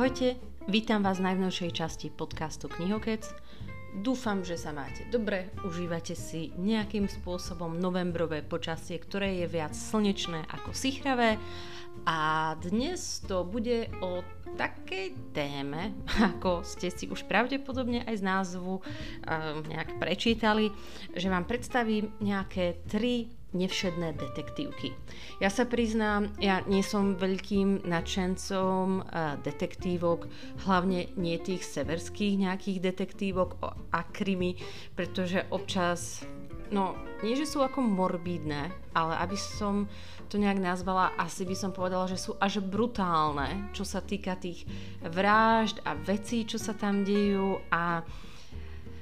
Ahojte, vítam vás v najnovšej časti podcastu Knihokec. Dúfam, že sa máte dobre, užívate si nejakým spôsobom novembrové počasie, ktoré je viac slnečné ako sichravé. A dnes to bude o takej téme, ako ste si už pravdepodobne aj z názvu um, nejak prečítali, že vám predstavím nejaké tri nevšedné detektívky. Ja sa priznám, ja nie som veľkým nadšencom detektívok, hlavne nie tých severských nejakých detektívok a krimi, pretože občas, no nie že sú ako morbídne, ale aby som to nejak nazvala, asi by som povedala, že sú až brutálne, čo sa týka tých vražd a vecí, čo sa tam dejú a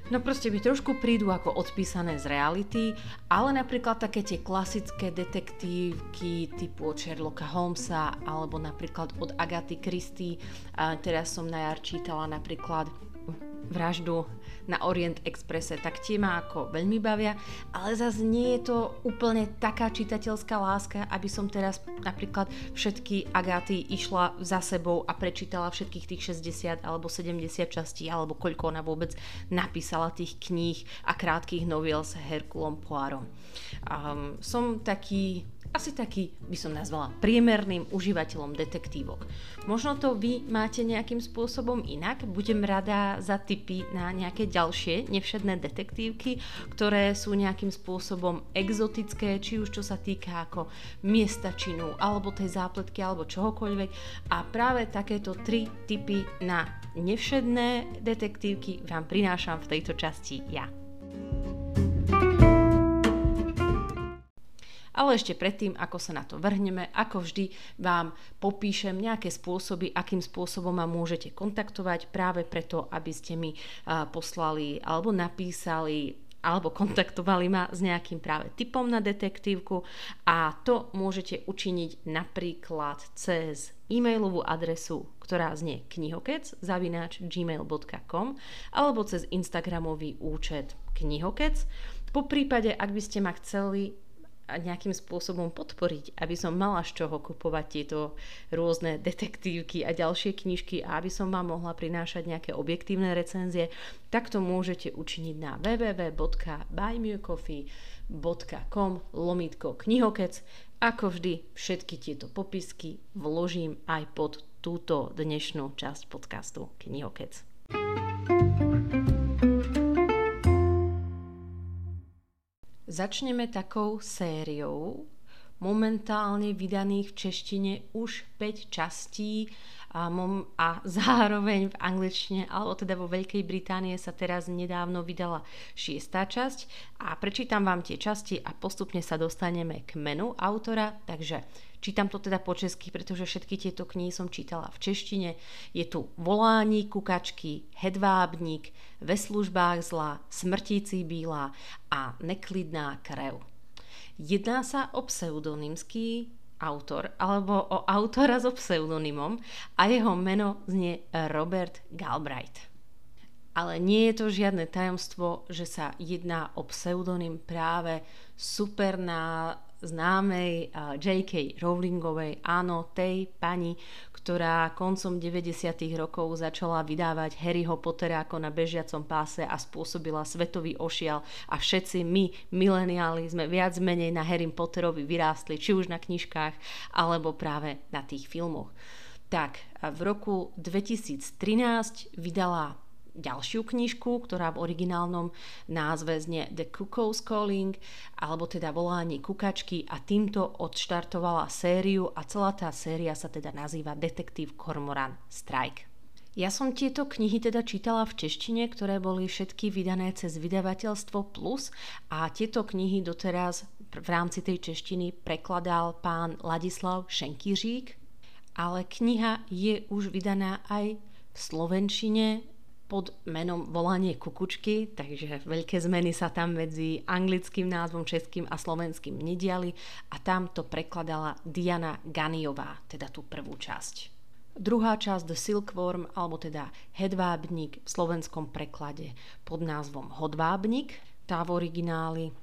No proste mi trošku prídu ako odpísané z reality, ale napríklad také tie klasické detektívky typu od Sherlocka Holmesa alebo napríklad od Agaty Christie. Teraz som na jar čítala napríklad vraždu na Orient Expresse, tak tie ma ako veľmi bavia, ale zase nie je to úplne taká čitateľská láska, aby som teraz napríklad všetky Agáty išla za sebou a prečítala všetkých tých 60 alebo 70 častí, alebo koľko ona vôbec napísala tých kníh a krátkých noviel s Herkulom Poirom. Um, som taký asi taký by som nazvala priemerným užívateľom detektívok. Možno to vy máte nejakým spôsobom inak. Budem rada za tipy na nejaké ďalšie nevšedné detektívky, ktoré sú nejakým spôsobom exotické, či už čo sa týka ako miesta činu, alebo tej zápletky, alebo čohokoľvek. A práve takéto tri typy na nevšedné detektívky vám prinášam v tejto časti ja. Ale ešte predtým, ako sa na to vrhneme, ako vždy vám popíšem nejaké spôsoby, akým spôsobom ma môžete kontaktovať práve preto, aby ste mi poslali alebo napísali alebo kontaktovali ma s nejakým práve typom na detektívku a to môžete učiniť napríklad cez e-mailovú adresu, ktorá znie knihokec zavináč gmail.com alebo cez Instagramový účet knihokec. Po prípade, ak by ste ma chceli nejakým spôsobom podporiť, aby som mala z čoho kupovať tieto rôzne detektívky a ďalšie knižky a aby som vám mohla prinášať nejaké objektívne recenzie, tak to môžete učiniť na www.buymeacoffee.com lomitko knihokec. Ako vždy, všetky tieto popisky vložím aj pod túto dnešnú časť podcastu Knihokec. Začneme takou sériou momentálne vydaných v češtine už 5 častí a, mom- a zároveň v angličtine, alebo teda vo Veľkej Británie sa teraz nedávno vydala šiestá časť. A prečítam vám tie časti a postupne sa dostaneme k menu autora, takže Čítam to teda po česky, pretože všetky tieto knihy som čítala v češtine. Je tu Volání kukačky, Hedvábník, Ve službách zla, Smrtící bílá a Neklidná krev. Jedná sa o pseudonymský autor alebo o autora so pseudonymom a jeho meno znie Robert Galbraith. Ale nie je to žiadne tajomstvo, že sa jedná o pseudonym práve super na známej J.K. Rowlingovej, áno, tej pani, ktorá koncom 90. rokov začala vydávať Harryho Pottera ako na bežiacom páse a spôsobila svetový ošial a všetci my, mileniáli, sme viac menej na Harry Potterovi vyrástli, či už na knižkách, alebo práve na tých filmoch. Tak, v roku 2013 vydala ďalšiu knižku, ktorá v originálnom názve znie The Cuckoo's Calling, alebo teda volanie kukačky a týmto odštartovala sériu a celá tá séria sa teda nazýva Detektív Kormoran Strike. Ja som tieto knihy teda čítala v češtine, ktoré boli všetky vydané cez vydavateľstvo Plus a tieto knihy doteraz v rámci tej češtiny prekladal pán Ladislav Šenkyřík, ale kniha je už vydaná aj v slovenčine pod menom Volanie kukučky, takže veľké zmeny sa tam medzi anglickým názvom, českým a slovenským nediali a tam to prekladala Diana Ganiová, teda tú prvú časť. Druhá časť The Silkworm, alebo teda Hedvábnik v slovenskom preklade pod názvom Hodvábnik, tá v origináli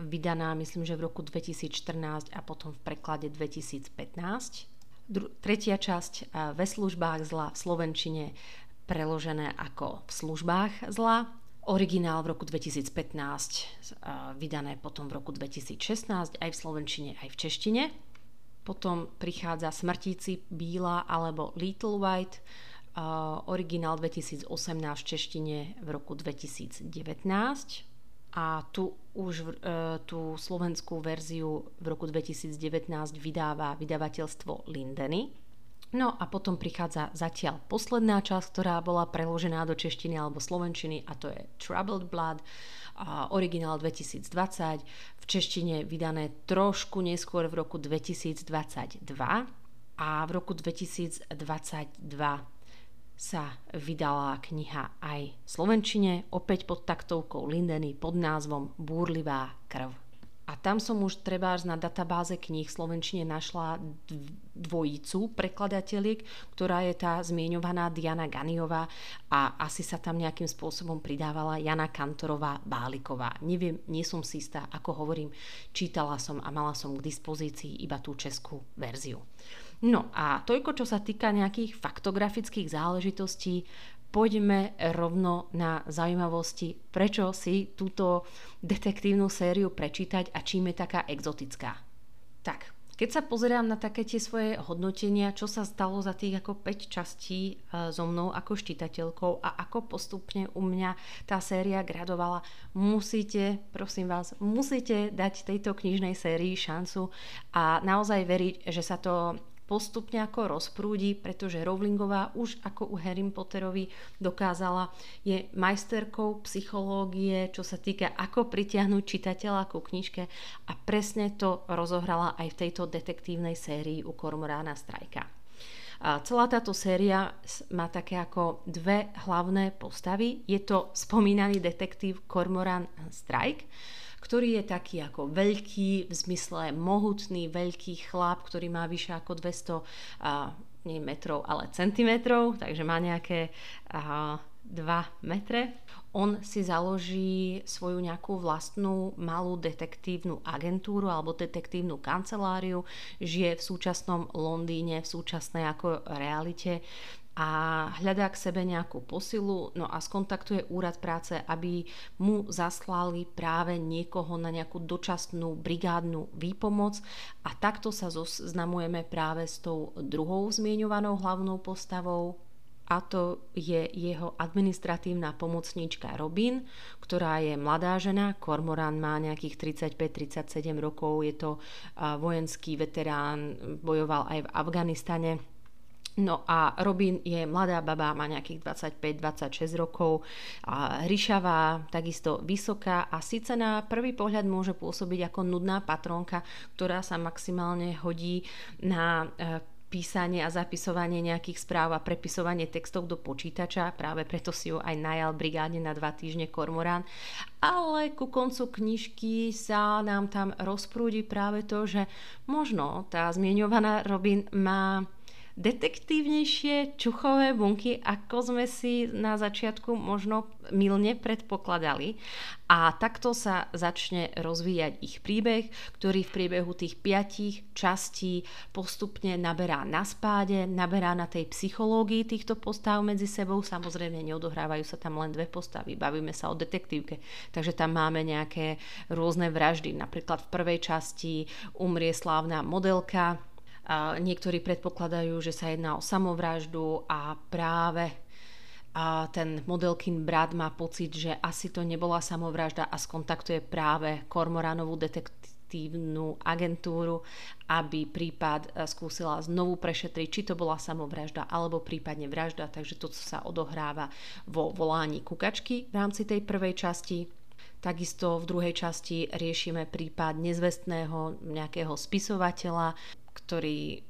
vydaná myslím, že v roku 2014 a potom v preklade 2015. Dru- tretia časť Ve službách zla v Slovenčine preložené ako v službách zla. Originál v roku 2015, vydané potom v roku 2016 aj v slovenčine, aj v češtine. Potom prichádza Smrtíci Bíla alebo Little White, originál 2018 v češtine v roku 2019 a tu už e, tú slovenskú verziu v roku 2019 vydáva vydavateľstvo Lindeny. No a potom prichádza zatiaľ posledná časť, ktorá bola preložená do češtiny alebo slovenčiny a to je Troubled Blood, originál 2020, v češtine vydané trošku neskôr v roku 2022 a v roku 2022 sa vydala kniha aj v slovenčine, opäť pod taktovkou Lindeny pod názvom Búrlivá krv. A tam som už trebárs na databáze kníh Slovenčine našla dvojicu prekladateliek, ktorá je tá zmienovaná Diana Ganiová a asi sa tam nejakým spôsobom pridávala Jana Kantorová Báliková. Neviem, nie som si istá, ako hovorím, čítala som a mala som k dispozícii iba tú českú verziu. No a toľko, čo sa týka nejakých faktografických záležitostí, poďme rovno na zaujímavosti, prečo si túto detektívnu sériu prečítať a čím je taká exotická. Tak, keď sa pozerám na také tie svoje hodnotenia, čo sa stalo za tých ako 5 častí e, so mnou ako štitateľkou a ako postupne u mňa tá séria gradovala, musíte, prosím vás, musíte dať tejto knižnej sérii šancu a naozaj veriť, že sa to postupne ako rozprúdi, pretože Rowlingová už ako u Harry Potterovi dokázala, je majsterkou psychológie, čo sa týka ako pritiahnuť čitateľa ku knižke a presne to rozohrala aj v tejto detektívnej sérii u Kormorána Strajka. A celá táto séria má také ako dve hlavné postavy. Je to spomínaný detektív Kormoran Strike, ktorý je taký ako veľký, v zmysle mohutný, veľký chlap, ktorý má vyše ako 200 a, nie metrov, ale centimetrov, takže má nejaké a, 2 metre. On si založí svoju nejakú vlastnú malú detektívnu agentúru alebo detektívnu kanceláriu, žije v súčasnom Londýne, v súčasnej ako realite a hľadá k sebe nejakú posilu, no a skontaktuje úrad práce, aby mu zaslali práve niekoho na nejakú dočasnú brigádnu výpomoc. A takto sa zoznamujeme práve s tou druhou zmienovanou hlavnou postavou, a to je jeho administratívna pomocníčka Robin, ktorá je mladá žena, Kormoran má nejakých 35-37 rokov, je to vojenský veterán, bojoval aj v Afganistane, No a Robin je mladá baba, má nejakých 25-26 rokov, a hryšavá, takisto vysoká a síce na prvý pohľad môže pôsobiť ako nudná patronka, ktorá sa maximálne hodí na e, písanie a zapisovanie nejakých správ a prepisovanie textov do počítača, práve preto si ju aj najal brigádne na dva týždne Kormorán. Ale ku koncu knižky sa nám tam rozprúdi práve to, že možno tá zmienovaná Robin má detektívnejšie čuchové bunky, ako sme si na začiatku možno milne predpokladali. A takto sa začne rozvíjať ich príbeh, ktorý v priebehu tých piatich častí postupne naberá na spáde, naberá na tej psychológii týchto postav medzi sebou. Samozrejme, neodohrávajú sa tam len dve postavy, bavíme sa o detektívke. Takže tam máme nejaké rôzne vraždy. Napríklad v prvej časti umrie slávna modelka, Niektorí predpokladajú, že sa jedná o samovraždu a práve a ten modelkin brat má pocit, že asi to nebola samovražda a skontaktuje práve Kormoranovú detektívnu agentúru, aby prípad e, skúsila znovu prešetriť, či to bola samovražda alebo prípadne vražda, takže to sa odohráva vo volání kukačky v rámci tej prvej časti. Takisto v druhej časti riešime prípad nezvestného nejakého spisovateľa, ktorý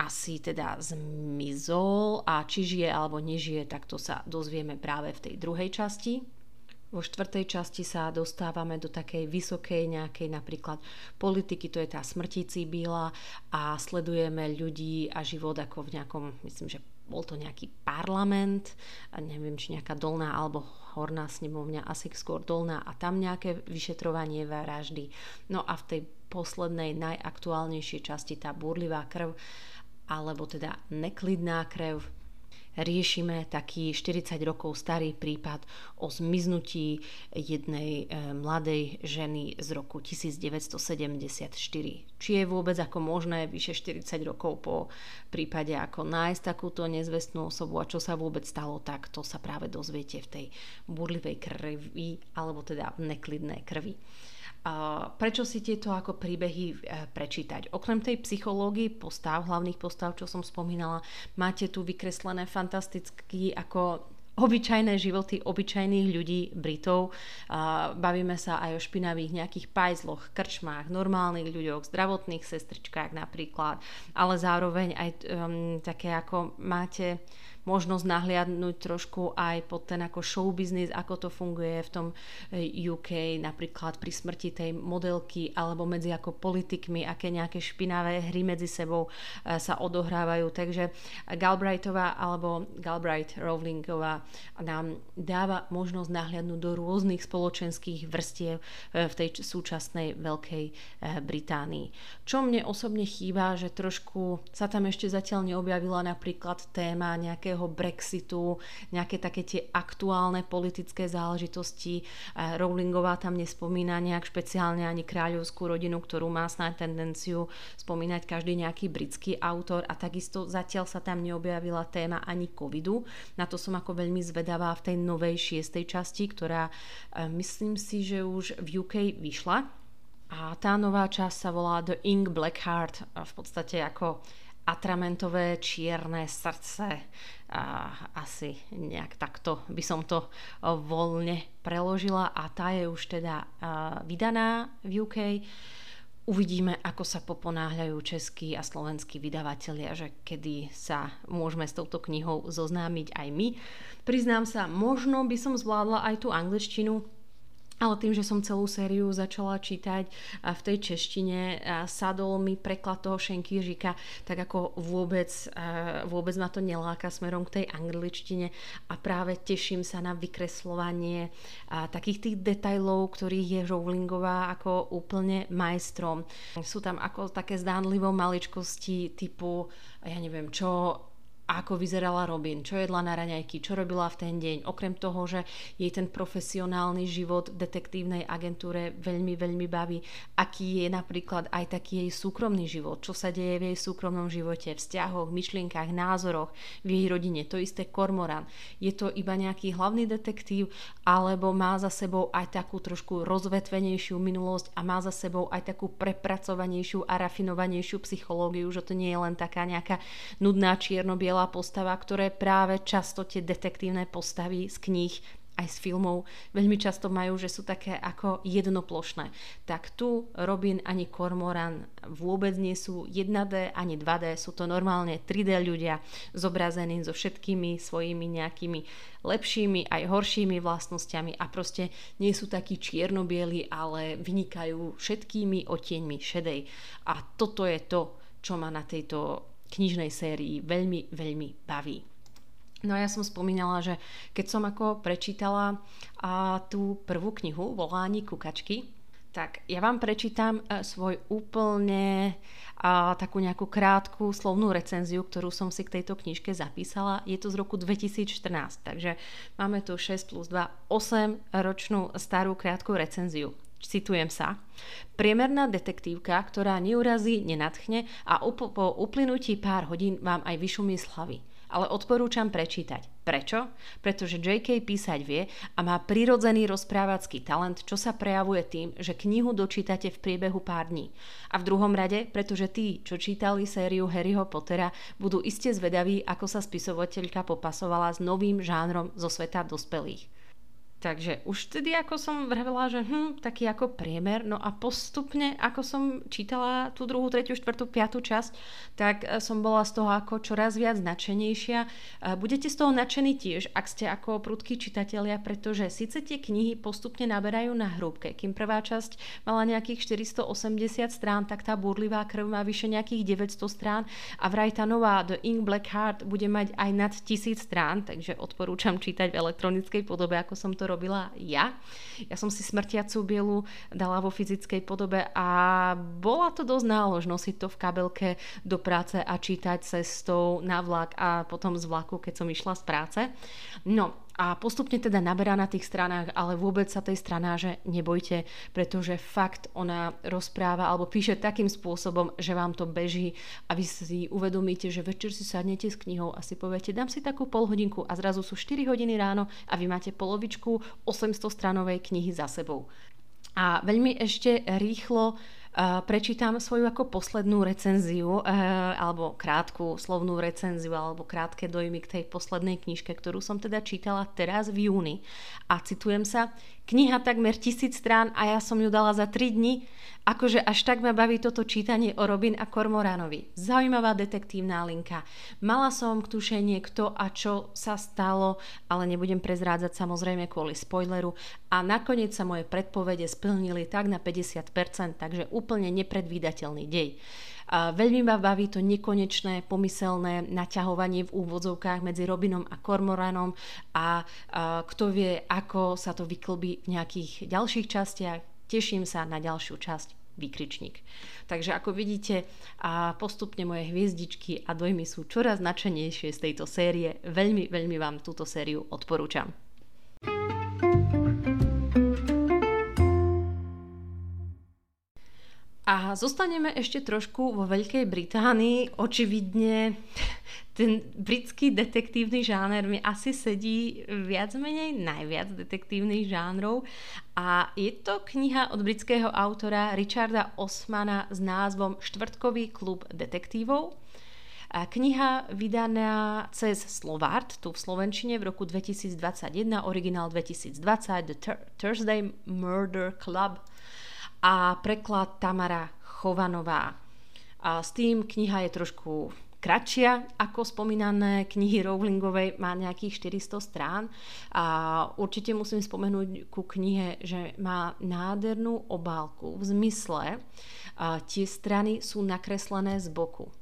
asi teda zmizol a či žije alebo nežije, tak to sa dozvieme práve v tej druhej časti. Vo štvrtej časti sa dostávame do takej vysokej nejakej napríklad politiky, to je tá smrtící bíla a sledujeme ľudí a život ako v nejakom, myslím, že bol to nejaký parlament, a neviem, či nejaká dolná alebo horná snemovňa, asi skôr dolná a tam nejaké vyšetrovanie vraždy. No a v tej poslednej, najaktuálnejšej časti, tá búrlivá krv, alebo teda neklidná krev, riešime taký 40 rokov starý prípad o zmiznutí jednej e, mladej ženy z roku 1974. Či je vôbec ako možné vyše 40 rokov po prípade ako nájsť takúto nezvestnú osobu? A čo sa vôbec stalo, tak to sa práve dozviete v tej burlivej krvi alebo teda v neklidnej krvi prečo si tieto ako príbehy e, prečítať. Okrem tej psychológii postav, hlavných postav, čo som spomínala, máte tu vykreslené fantasticky ako obyčajné životy obyčajných ľudí, Britov. Bavíme sa aj o špinavých nejakých pajzloch, krčmách, normálnych ľuďoch, zdravotných sestričkách napríklad, ale zároveň aj um, také ako máte možnosť nahliadnúť trošku aj pod ten ako show business, ako to funguje v tom eh, UK, napríklad pri smrti tej modelky alebo medzi ako politikmi, aké nejaké špinavé hry medzi sebou eh, sa odohrávajú. Takže Galbraithová alebo Galbraith Rowlingová nám dáva možnosť nahliadnúť do rôznych spoločenských vrstiev eh, v tej súčasnej Veľkej Británii. Čo mne osobne chýba, že trošku sa tam ešte zatiaľ neobjavila napríklad téma nejaké nejakého Brexitu, nejaké také tie aktuálne politické záležitosti. Rowlingová tam nespomína nejak špeciálne ani kráľovskú rodinu, ktorú má snáď tendenciu spomínať každý nejaký britský autor a takisto zatiaľ sa tam neobjavila téma ani covidu. Na to som ako veľmi zvedavá v tej novej šiestej časti, ktorá e, myslím si, že už v UK vyšla. A tá nová časť sa volá The Ink Blackheart, v podstate ako atramentové čierne srdce. A asi nejak takto by som to voľne preložila a tá je už teda vydaná v UK. Uvidíme, ako sa poponáhľajú českí a slovenskí vydavatelia, že kedy sa môžeme s touto knihou zoznámiť aj my. Priznám sa, možno by som zvládla aj tú angličtinu, ale tým, že som celú sériu začala čítať v tej češtine, sadol mi preklad toho Šenkýžika, tak ako vôbec, vôbec ma to neláka smerom k tej angličtine a práve teším sa na vykreslovanie takých tých detajlov, ktorých je Rowlingová ako úplne majstrom. Sú tam ako také zdánlivo maličkosti typu, ja neviem čo, ako vyzerala Robin, čo jedla na raňajky, čo robila v ten deň. Okrem toho, že jej ten profesionálny život v detektívnej agentúre veľmi, veľmi baví, aký je napríklad aj taký jej súkromný život, čo sa deje v jej súkromnom živote, vzťahoch, myšlienkach, názoroch, v jej rodine. To isté Kormoran. Je to iba nejaký hlavný detektív, alebo má za sebou aj takú trošku rozvetvenejšiu minulosť a má za sebou aj takú prepracovanejšiu a rafinovanejšiu psychológiu, že to nie je len taká nejaká nudná čierno-biela skvelá postava, ktoré práve často tie detektívne postavy z kníh aj z filmov veľmi často majú, že sú také ako jednoplošné. Tak tu Robin ani Cormoran vôbec nie sú 1D ani 2D, sú to normálne 3D ľudia zobrazení so všetkými svojimi nejakými lepšími aj horšími vlastnosťami a proste nie sú takí čiernobieli, ale vynikajú všetkými otieňmi šedej. A toto je to, čo ma na tejto knižnej sérii veľmi, veľmi baví. No a ja som spomínala, že keď som ako prečítala a, tú prvú knihu Volání kukačky, tak ja vám prečítam e, svoj úplne a, takú nejakú krátku slovnú recenziu, ktorú som si k tejto knižke zapísala. Je to z roku 2014, takže máme tu 6 plus 2, 8 ročnú starú krátku recenziu citujem sa, priemerná detektívka, ktorá neurazí, nenatchne a up- po uplynutí pár hodín vám aj vyšumí z hlavy. Ale odporúčam prečítať. Prečo? Pretože J.K. písať vie a má prirodzený rozprávacký talent, čo sa prejavuje tým, že knihu dočítate v priebehu pár dní. A v druhom rade, pretože tí, čo čítali sériu Harryho Pottera, budú iste zvedaví, ako sa spisovateľka popasovala s novým žánrom zo sveta dospelých. Takže už vtedy, ako som vravela, že hm, taký ako priemer, no a postupne, ako som čítala tú druhú, tretiu, štvrtú, piatú časť, tak e, som bola z toho ako čoraz viac nadšenejšia. E, budete z toho nadšení tiež, ak ste ako prudkí čitatelia, pretože síce tie knihy postupne naberajú na hrúbke, kým prvá časť mala nejakých 480 strán, tak tá burlivá krv má vyše nejakých 900 strán a vraj tá nová The Ink Black Heart bude mať aj nad 1000 strán, takže odporúčam čítať v elektronickej podobe, ako som to robila ja. Ja som si smrtiacu bielu dala vo fyzickej podobe a bola to dosť nálož nosiť to v kabelke do práce a čítať cestou na vlak a potom z vlaku, keď som išla z práce. No a postupne teda naberá na tých stranách, ale vôbec sa tej stranáže nebojte, pretože fakt ona rozpráva alebo píše takým spôsobom, že vám to beží a vy si uvedomíte, že večer si sadnete s knihou a si poviete, dám si takú polhodinku a zrazu sú 4 hodiny ráno a vy máte polovičku 800 stranovej knihy za sebou. A veľmi ešte rýchlo prečítam svoju ako poslednú recenziu, eh, alebo krátku slovnú recenziu, alebo krátke dojmy k tej poslednej knižke, ktorú som teda čítala teraz v júni. A citujem sa, kniha takmer tisíc strán a ja som ju dala za 3 dni. Akože až tak ma baví toto čítanie o Robin a Kormoranovi. Zaujímavá detektívna linka. Mala som k tušenie, kto a čo sa stalo, ale nebudem prezrádzať samozrejme kvôli spoileru. A nakoniec sa moje predpovede splnili tak na 50%, takže úplne nepredvídateľný dej. Veľmi ma baví to nekonečné pomyselné naťahovanie v úvodzovkách medzi Robinom a Kormoranom a, kto vie, ako sa to vyklbí v nejakých ďalších častiach. Teším sa na ďalšiu časť výkričník. Takže ako vidíte, a postupne moje hviezdičky a dojmy sú čoraz nadšenejšie z tejto série. Veľmi, veľmi vám túto sériu odporúčam. A zostaneme ešte trošku vo Veľkej Británii. Očividne ten britský detektívny žáner mi asi sedí viac menej najviac detektívnych žánrov a je to kniha od britského autora Richarda Osmana s názvom Štvrtkový klub detektívov. A kniha vydaná cez Slovart, tu v Slovenčine v roku 2021, originál 2020, The Thursday Murder Club a preklad Tamara Chovanová. A s tým kniha je trošku kratšia ako spomínané knihy Rowlingovej, má nejakých 400 strán a určite musím spomenúť ku knihe, že má nádhernú obálku v zmysle, tie strany sú nakreslené z boku.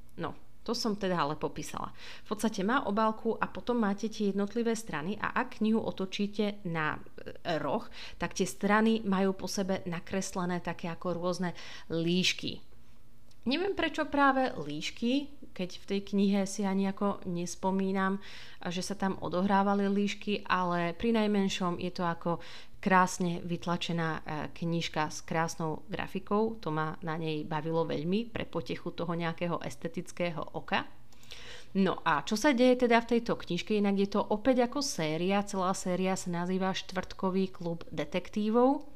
To som teda ale popísala. V podstate má obálku a potom máte tie jednotlivé strany a ak knihu otočíte na e, roh, tak tie strany majú po sebe nakreslené také ako rôzne líšky. Neviem prečo práve líšky, keď v tej knihe si ani ako nespomínam, že sa tam odohrávali líšky, ale pri najmenšom je to ako krásne vytlačená e, knižka s krásnou grafikou. To ma na nej bavilo veľmi pre potechu toho nejakého estetického oka. No a čo sa deje teda v tejto knižke? Inak je to opäť ako séria. Celá séria sa nazýva Štvrtkový klub detektívov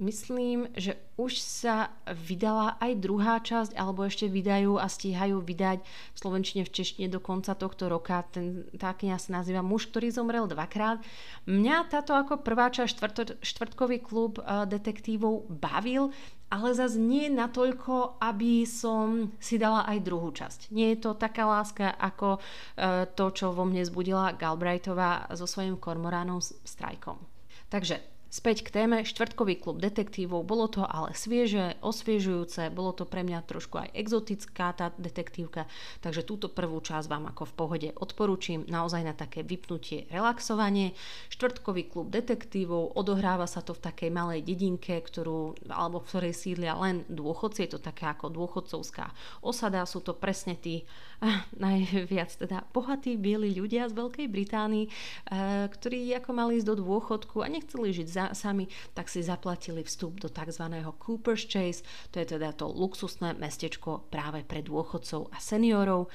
Myslím, že už sa vydala aj druhá časť, alebo ešte vydajú a stíhajú vydať v Slovenčine v češtine do konca tohto roka. Ten, tá kniha sa nazýva Muž, ktorý zomrel dvakrát. Mňa táto ako prvá časť štvrto, štvrtkový klub uh, detektívov bavil, ale zase nie natoľko, aby som si dala aj druhú časť. Nie je to taká láska ako uh, to, čo vo mne zbudila Galbraithová so svojím kormoránom strajkom. Takže Späť k téme. Štvrtkový klub detektívov, bolo to ale svieže, osviežujúce, bolo to pre mňa trošku aj exotická tá detektívka, takže túto prvú časť vám ako v pohode odporúčim, naozaj na také vypnutie, relaxovanie. Štvrtkový klub detektívov, odohráva sa to v takej malej dedinke, ktorú, alebo v ktorej sídlia len dôchodci, je to taká ako dôchodcovská osada, sú to presne tí ah, najviac teda bohatí bieli ľudia z Veľkej Británii, eh, ktorí ako mali ísť do dôchodku a nechceli žiť za sami, tak si zaplatili vstup do tzv. Cooper's Chase, to je teda to luxusné mestečko práve pre dôchodcov a seniorov.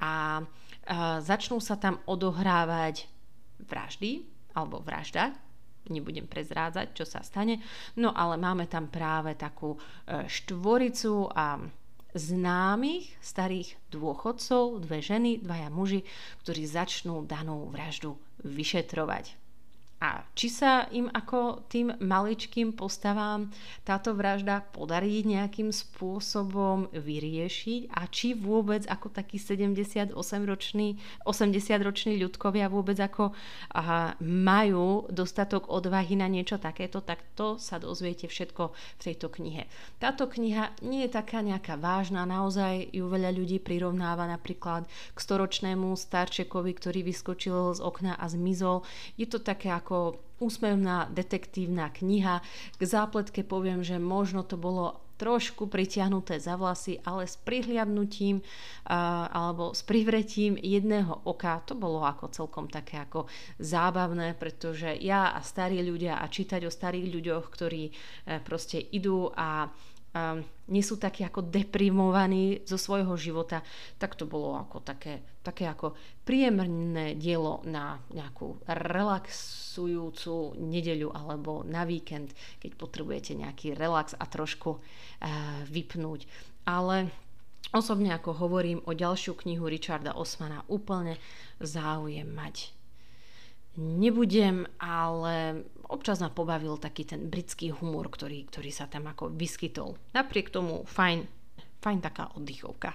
A, a začnú sa tam odohrávať vraždy alebo vražda, nebudem prezrádzať, čo sa stane, no ale máme tam práve takú e, štvoricu a známych starých dôchodcov, dve ženy, dvaja muži, ktorí začnú danú vraždu vyšetrovať. A či sa im ako tým maličkým postavám táto vražda podarí nejakým spôsobom vyriešiť a či vôbec ako takí 78-roční, 80-roční ľudkovia vôbec ako aha, majú dostatok odvahy na niečo takéto, tak to sa dozviete všetko v tejto knihe. Táto kniha nie je taká nejaká vážna, naozaj ju veľa ľudí prirovnáva napríklad k storočnému starčekovi, ktorý vyskočil z okna a zmizol. Je to také ako ako úsmevná detektívna kniha. K zápletke poviem, že možno to bolo trošku pritiahnuté za vlasy, ale s prihliadnutím alebo s privretím jedného oka to bolo ako celkom také ako zábavné, pretože ja a starí ľudia a čítať o starých ľuďoch, ktorí uh, proste idú a um, nie sú takí ako deprimovaní zo svojho života, tak to bolo ako také, také ako príjemné dielo na nejakú relaxujúcu nedeľu alebo na víkend, keď potrebujete nejaký relax a trošku uh, vypnúť. Ale osobne ako hovorím o ďalšiu knihu Richarda Osmana úplne záujem mať nebudem, ale občas ma pobavil taký ten britský humor, ktorý, ktorý sa tam ako vyskytol. Napriek tomu fajn, fajn taká oddychovka.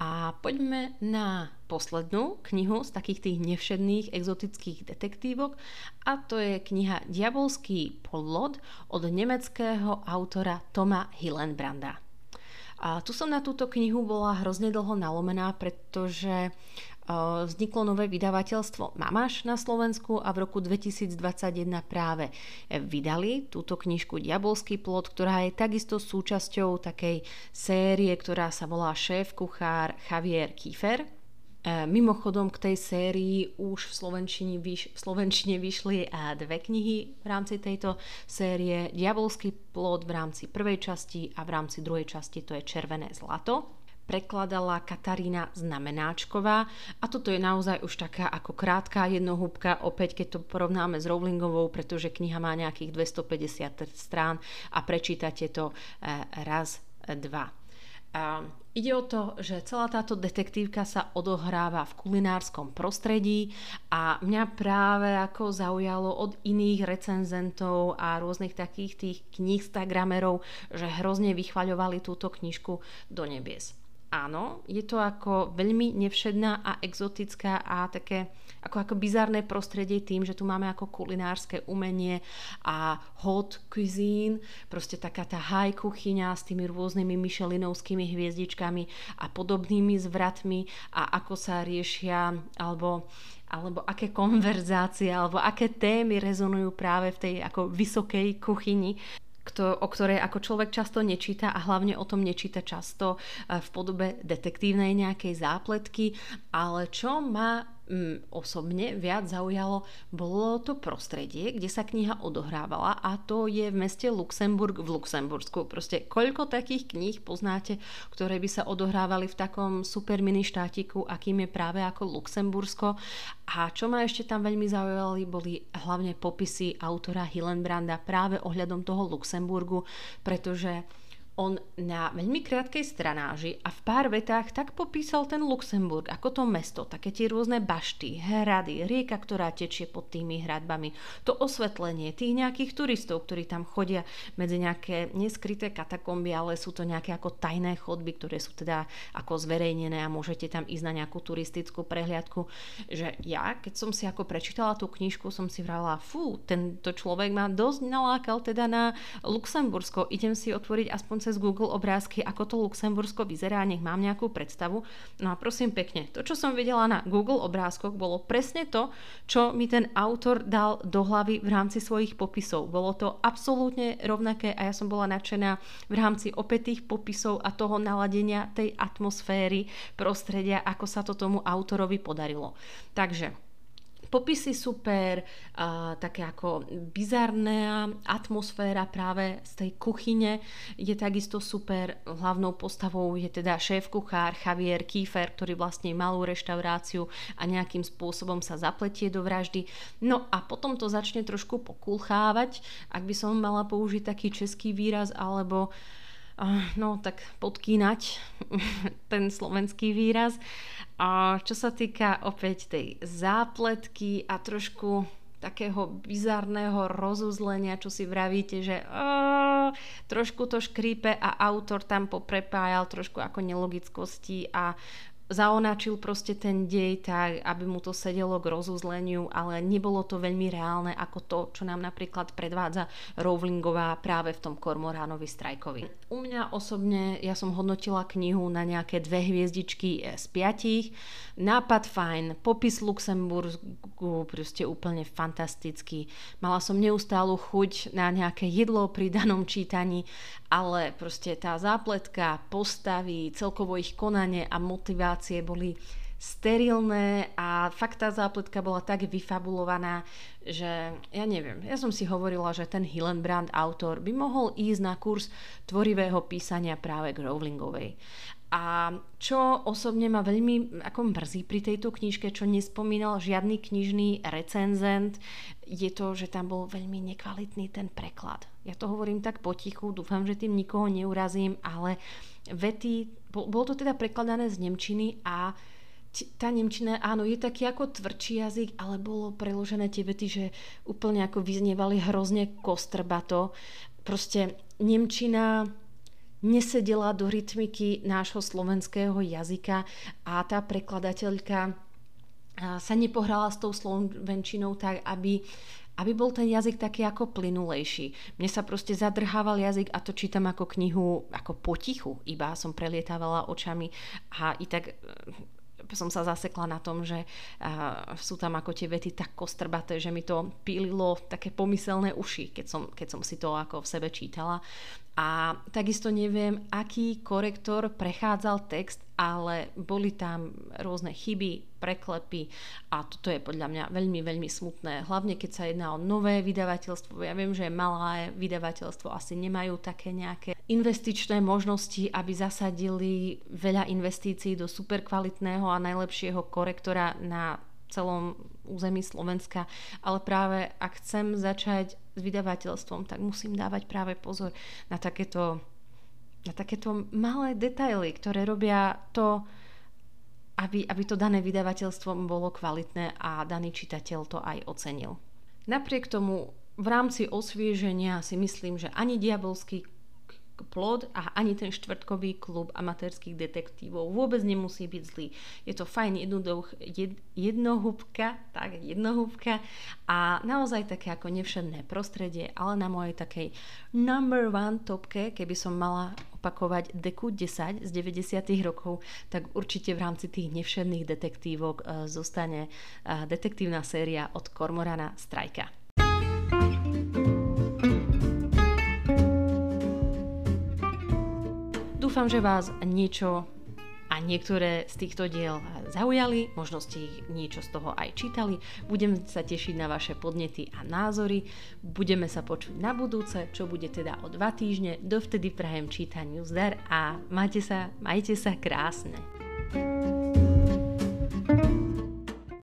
A poďme na poslednú knihu z takých tých nevšedných exotických detektívok a to je kniha Diabolský plod od nemeckého autora Toma Hillenbranda. A tu som na túto knihu bola hrozne dlho nalomená, pretože vzniklo nové vydavateľstvo Mamaš na Slovensku a v roku 2021 práve vydali túto knižku Diabolský plot, ktorá je takisto súčasťou takej série, ktorá sa volá Šéf kuchár Javier Kiefer E, mimochodom k tej sérii už v Slovenčine, vyš, v Slovenčine vyšli e, dve knihy v rámci tejto série. Diabolský plod v rámci prvej časti a v rámci druhej časti to je Červené zlato prekladala Katarína Znamenáčková. A toto je naozaj už taká ako krátka jednohúbka, opäť keď to porovnáme s Rowlingovou, pretože kniha má nejakých 250 strán a prečítate to e, raz, dva. A ide o to, že celá táto detektívka sa odohráva v kulinárskom prostredí a mňa práve ako zaujalo od iných recenzentov a rôznych takých tých knihstagramerov, že hrozne vychvaľovali túto knižku do nebies áno, je to ako veľmi nevšedná a exotická a také ako, ako bizarné prostredie tým, že tu máme ako kulinárske umenie a hot cuisine, proste taká tá high kuchyňa s tými rôznymi myšelinovskými hviezdičkami a podobnými zvratmi a ako sa riešia alebo alebo aké konverzácie, alebo aké témy rezonujú práve v tej ako vysokej kuchyni o ktorej ako človek často nečíta a hlavne o tom nečíta často eh, v podobe detektívnej nejakej zápletky, ale čo má mm, osobne viac zaujalo, bolo to prostredie, kde sa kniha odohrávala a to je v meste Luxemburg v Luxembursku. Proste koľko takých kníh poznáte, ktoré by sa odohrávali v takom super mini štátiku, akým je práve ako Luxembursko. A čo ma ešte tam veľmi zaujali, boli hlavne popisy autora Hillenbranda práve ohľadom toho Luxemburgu, pretože on na veľmi krátkej stranáži a v pár vetách tak popísal ten Luxemburg ako to mesto, také tie rôzne bašty, hrady, rieka, ktorá tečie pod tými hradbami, to osvetlenie tých nejakých turistov, ktorí tam chodia medzi nejaké neskryté katakomby, ale sú to nejaké ako tajné chodby, ktoré sú teda ako zverejnené a môžete tam ísť na nejakú turistickú prehliadku. Že ja, keď som si ako prečítala tú knižku, som si vrala, fú, tento človek ma dosť nalákal teda na Luxembursko, idem si otvoriť aspoň cez Google obrázky, ako to Luxembursko vyzerá, nech mám nejakú predstavu. No a prosím pekne, to, čo som videla na Google obrázkoch, bolo presne to, čo mi ten autor dal do hlavy v rámci svojich popisov. Bolo to absolútne rovnaké a ja som bola nadšená v rámci opätých popisov a toho naladenia tej atmosféry, prostredia, ako sa to tomu autorovi podarilo. Takže popisy super, a, také ako bizarná atmosféra práve z tej kuchyne je takisto super. Hlavnou postavou je teda šéf-kuchár Javier Kiefer, ktorý vlastne malú reštauráciu a nejakým spôsobom sa zapletie do vraždy. No a potom to začne trošku pokulchávať, ak by som mala použiť taký český výraz, alebo no tak podkýnať ten slovenský výraz. A čo sa týka opäť tej zápletky a trošku takého bizarného rozuzlenia, čo si vravíte, že uh, trošku to škrípe a autor tam poprepájal trošku ako nelogickosti a zaonačil proste ten dej tak, aby mu to sedelo k rozuzleniu, ale nebolo to veľmi reálne ako to, čo nám napríklad predvádza Rowlingová práve v tom Kormoránovi strajkovi. U mňa osobne, ja som hodnotila knihu na nejaké dve hviezdičky z piatich. Nápad fajn, popis Luxemburgu proste úplne fantastický. Mala som neustálu chuť na nejaké jedlo pri danom čítaní, ale proste tá zápletka, postavy, celkovo ich konanie a motivácia situácie boli sterilné a fakt tá zápletka bola tak vyfabulovaná, že ja neviem, ja som si hovorila, že ten Hillenbrand autor by mohol ísť na kurz tvorivého písania práve k Rowlingovej. A čo osobne ma veľmi ako mrzí pri tejto knižke, čo nespomínal žiadny knižný recenzent, je to, že tam bol veľmi nekvalitný ten preklad. Ja to hovorím tak potichu, dúfam, že tým nikoho neurazím, ale vety, bol, bolo to teda prekladané z Nemčiny a tá Nemčina, áno, je taký ako tvrdší jazyk, ale bolo preložené tie vety, že úplne ako vyznievali hrozne kostrbato. Proste Nemčina nesedela do rytmiky nášho slovenského jazyka a tá prekladateľka sa nepohrala s tou slovenčinou tak, aby aby bol ten jazyk taký ako plynulejší. Mne sa proste zadrhával jazyk a to čítam ako knihu ako potichu, iba som prelietávala očami a i tak e, som sa zasekla na tom, že uh, sú tam ako tie vety tak kostrbaté, že mi to pílilo také pomyselné uši, keď som, keď som si to ako v sebe čítala. A takisto neviem, aký korektor prechádzal text, ale boli tam rôzne chyby, preklepy a toto je podľa mňa veľmi, veľmi smutné. Hlavne keď sa jedná o nové vydavateľstvo. Ja viem, že malé vydavateľstvo asi nemajú také nejaké investičné možnosti, aby zasadili veľa investícií do super kvalitného a najlepšieho korektora na celom území Slovenska, ale práve ak chcem začať s vydavateľstvom, tak musím dávať práve pozor na takéto, na takéto malé detaily, ktoré robia to, aby, aby to dané vydavateľstvo bolo kvalitné a daný čitateľ to aj ocenil. Napriek tomu v rámci osvieženia si myslím, že ani diabolský plod a ani ten štvrtkový klub amatérských detektívov vôbec nemusí byť zlý. Je to fajn jednoduch, jed, jednohúbka, tak jednohúbka a naozaj také ako nevšedné prostredie, ale na mojej takej number one topke, keby som mala opakovať deku 10 z 90. rokov, tak určite v rámci tých nevšedných detektívok e, zostane e, detektívna séria od Kormorana Strajka. Dúfam, že vás niečo a niektoré z týchto diel zaujali, možno ste ich niečo z toho aj čítali. Budem sa tešiť na vaše podnety a názory. Budeme sa počuť na budúce, čo bude teda o dva týždne. Dovtedy prajem čítaniu zdar a majte sa, majte sa krásne. thank you